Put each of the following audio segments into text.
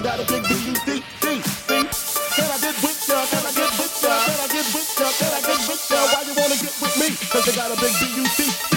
You got a big deep, deep. Can I get with ya? Can I get with ya? Can I get with ya? Can I get with ya? Why you wanna get with me? Cause you got a big B-U-T.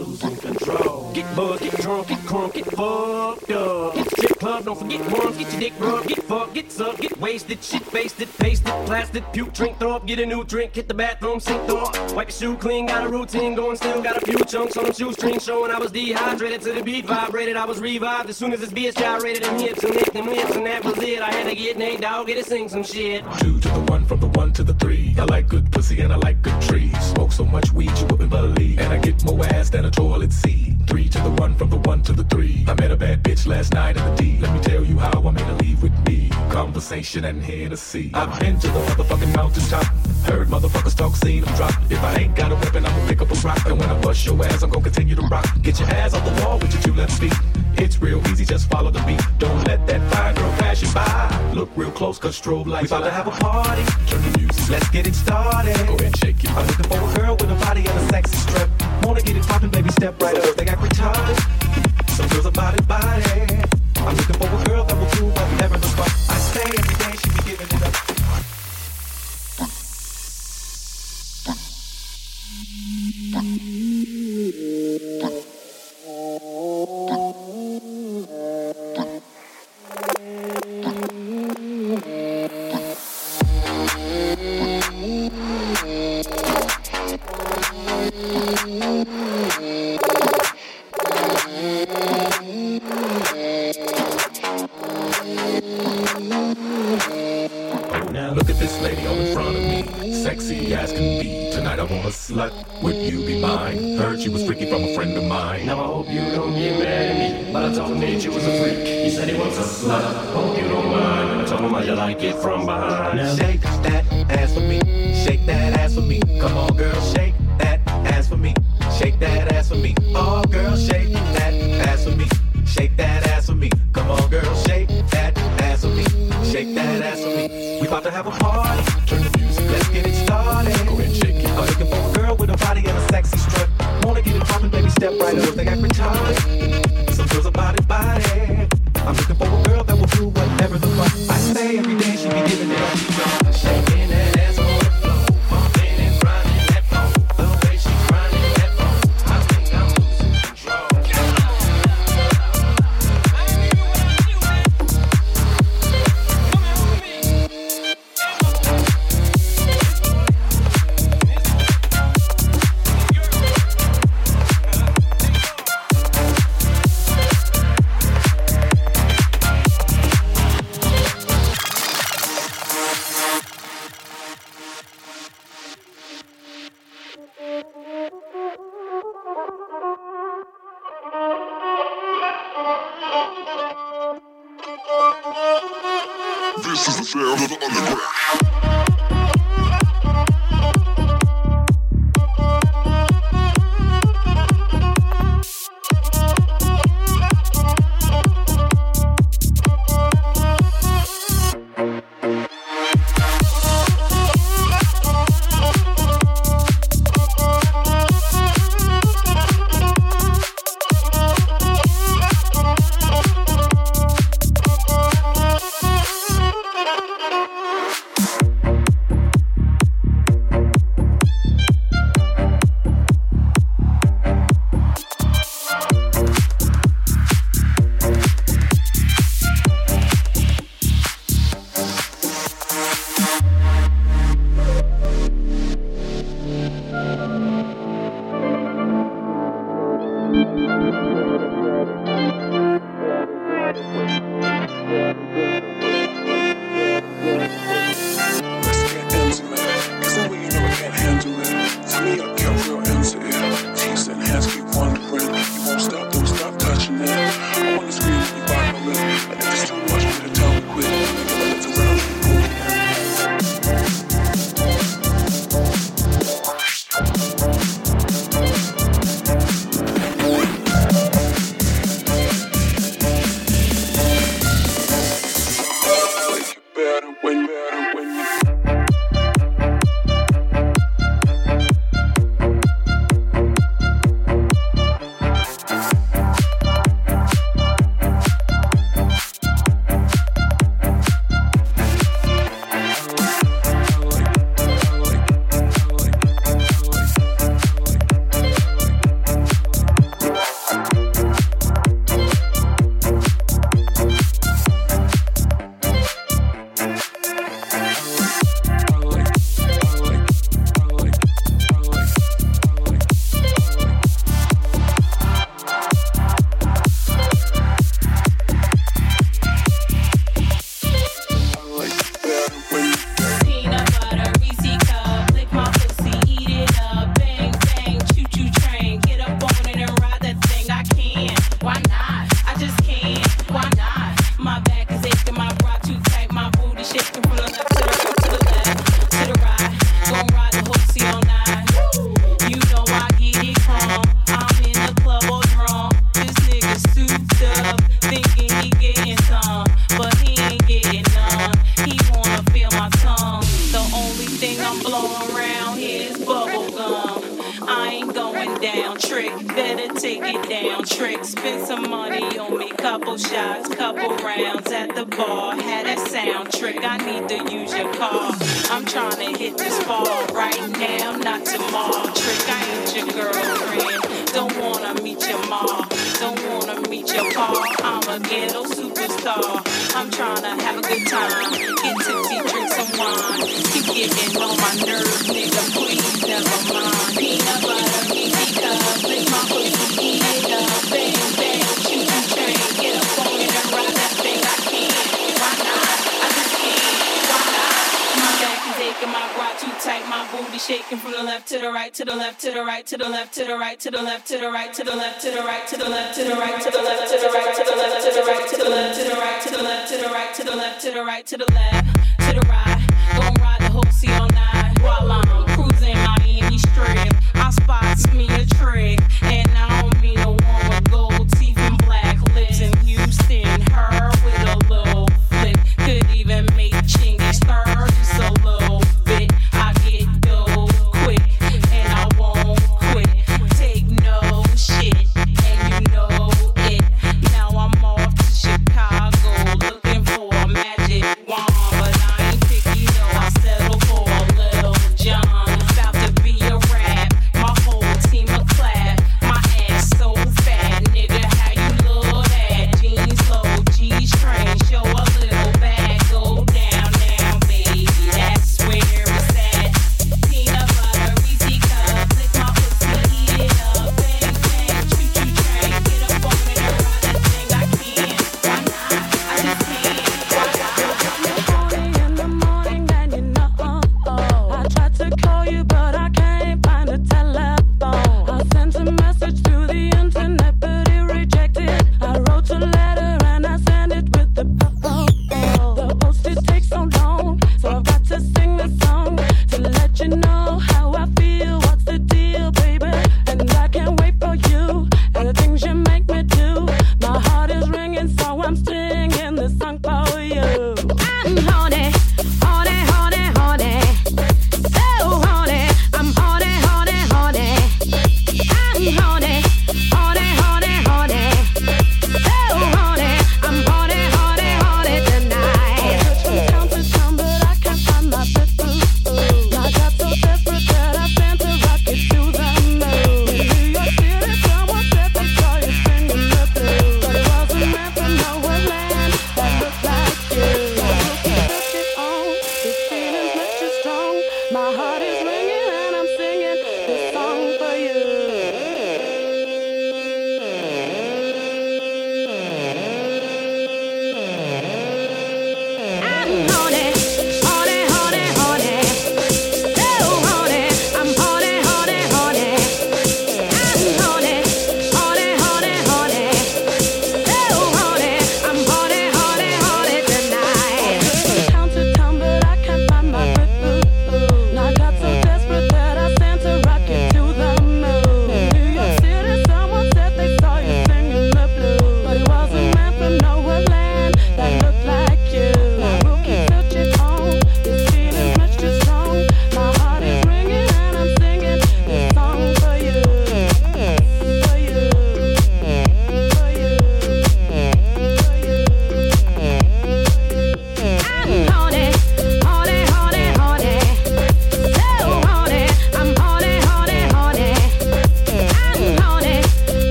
Losing control. Get buzzed, get drunk, get crunk, get fucked up. Get strip club, don't forget once, get your dick rubbed, get fucked, get sucked, get wasted, shit faced it, pasted, plastic, puke, drink, throw up, get a new drink, hit the bathroom, sink, throw up, wipe your shoe clean, got a routine going, still got a few chunks on them shoestrings showing I was dehydrated to the beat vibrated, I was revived as soon as this bitch gyrated them hips and licked them lips and that was it. I had to get Nate Dogg, get to sing some shit. Two to the one, from the one to the three. I like good pussy and I like good trees. Smoke so much weed you wouldn't believe, and I get more ass than a toilet seat. Three to the one, from the one to the three. I met a bad bitch last night in the D. Let me tell you how I made her leave with me. Conversation and Hennessy. I've been to the motherfucking mountaintop. Heard motherfuckers talk, seen them drop. If I ain't got a weapon, I'ma pick up a rock. And when I bust your ass, I'm gonna continue to rock. Get your ass off the wall with your two left feet. It's real easy, just follow the beat. Don't let that fine girl pass you by. Look real close, cause strobe lights. We about to have a party. Turn the music. Let's get it started. Go ahead and shake it. I'm looking for a girl with a body and a sexy strip. Wanna get it poppin', baby, step right up. They got great time. Some girls are body body. I'm looking for a girl that will do whatever the I want a slut. Would you be mine? Heard she was freaky from a friend of mine. Now I hope you don't get mad at me. But I told him that you was a freak. He said he wants a slut. Hope you don't mind. I told him how you like it from behind. Now shake that ass for me. Shake that ass for me. Come on, girl, shake that ass for me. Shake that ass for me. Oh, girl, shake that ass for me. Shake that ass for me. Come on, girl, shake that ass for me. Shake that ass for me. We about to have a party. Turn the music. Let's get it started. Go ahead and shake it. Sexy strut. Wanna get it poppin', baby, step right up. They got great out. a ghetto superstar. I'm trying to have a good time. Get tipsy, drink some wine. Keep getting on my nerves, nigga. Please, never mind. shaking from the left to the right to the left to the right to the left to the right to the left to the right to the left to the right to the left to the right to the left to the right to the left to the right to the left to the right to the left to the right to the left to the right to the left to the left to the right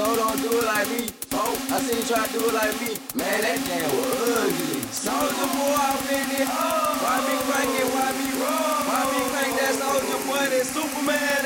So don't do it like me. Oh, I seen you try to do it like me. Man, that damn was ugly. Soulja Boy, I'm in it. Why me crank it? Why me roll? Why me crank that Soulja Boy? That Superman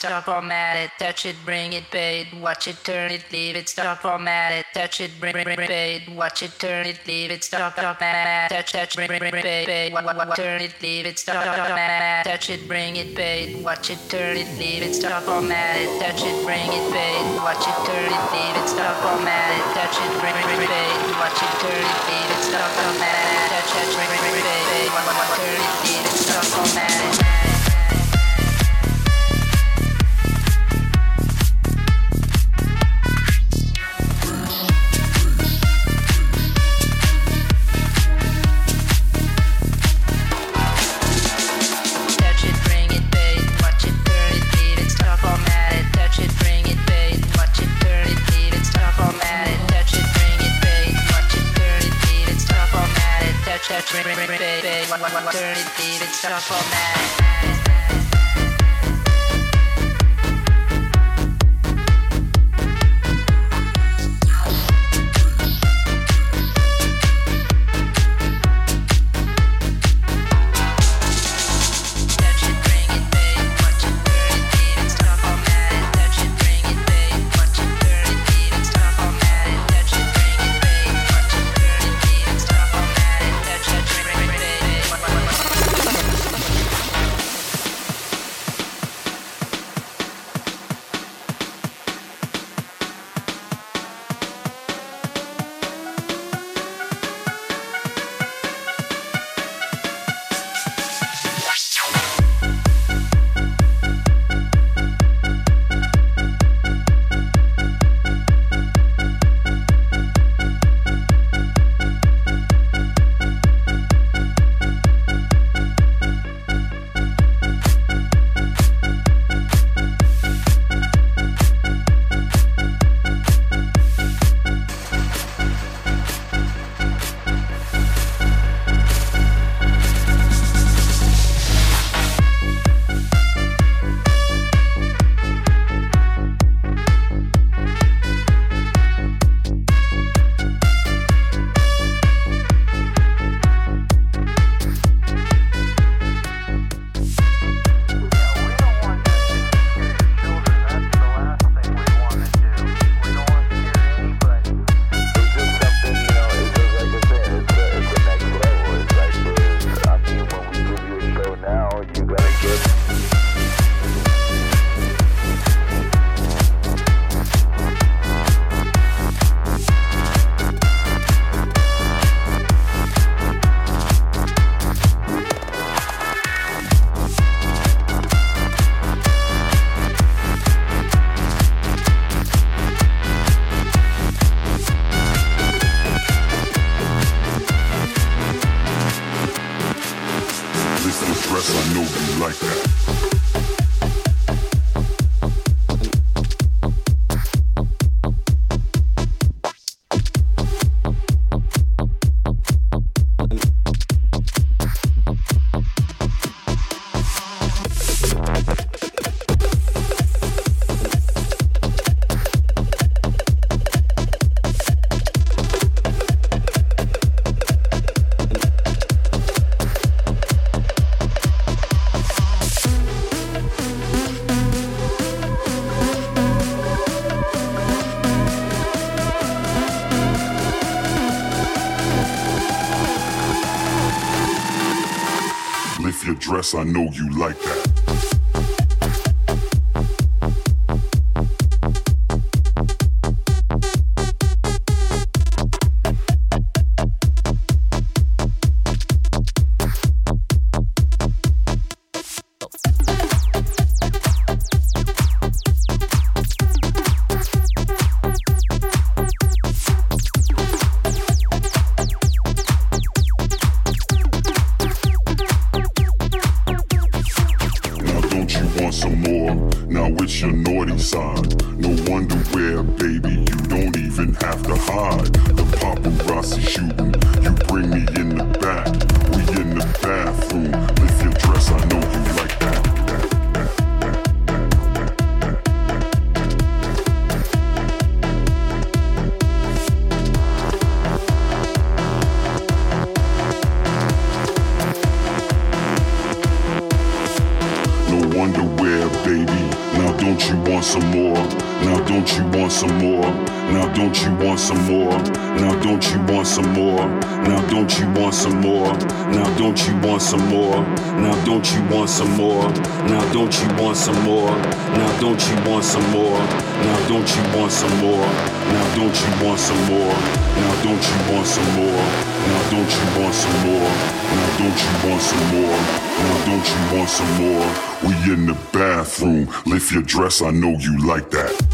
stop, format it. Touch it, bring it, paid. Watch it, turn it, leave it, stop, format it. Touch it, bring, bring, bring, paid. Watch it, turn it, leave it, stop, format. Touch, touch, bring, bring, bring, paid. paid. Wa- wa- Turn it, leave it, stop, format. Touch it, bring it, paid. Watch it, turn it, leave it, stop, format it. Touch it, bring it, paid. Watch it, turn it, leave it, stop, format it. Touch it, bring, bring, bring, paid. Watch it, turn it, leave it, stop, format. Touch, touch, bring, bring, bring, paid. Wa- wa- Turn it, Turn it, leave it, stop, format I know you like that. I know you like want some more? Now don't you want some more? Now don't you want some more? Now don't you want some more? Now don't you want some more? Now don't you want some more? Now don't you want some more? Now don't you want some more? Now don't you want some more? Now don't you want some more? Now don't you want some more? Now don't you want some more? Now don't you want some more? We in the bathroom. Lift your dress, I know you like that.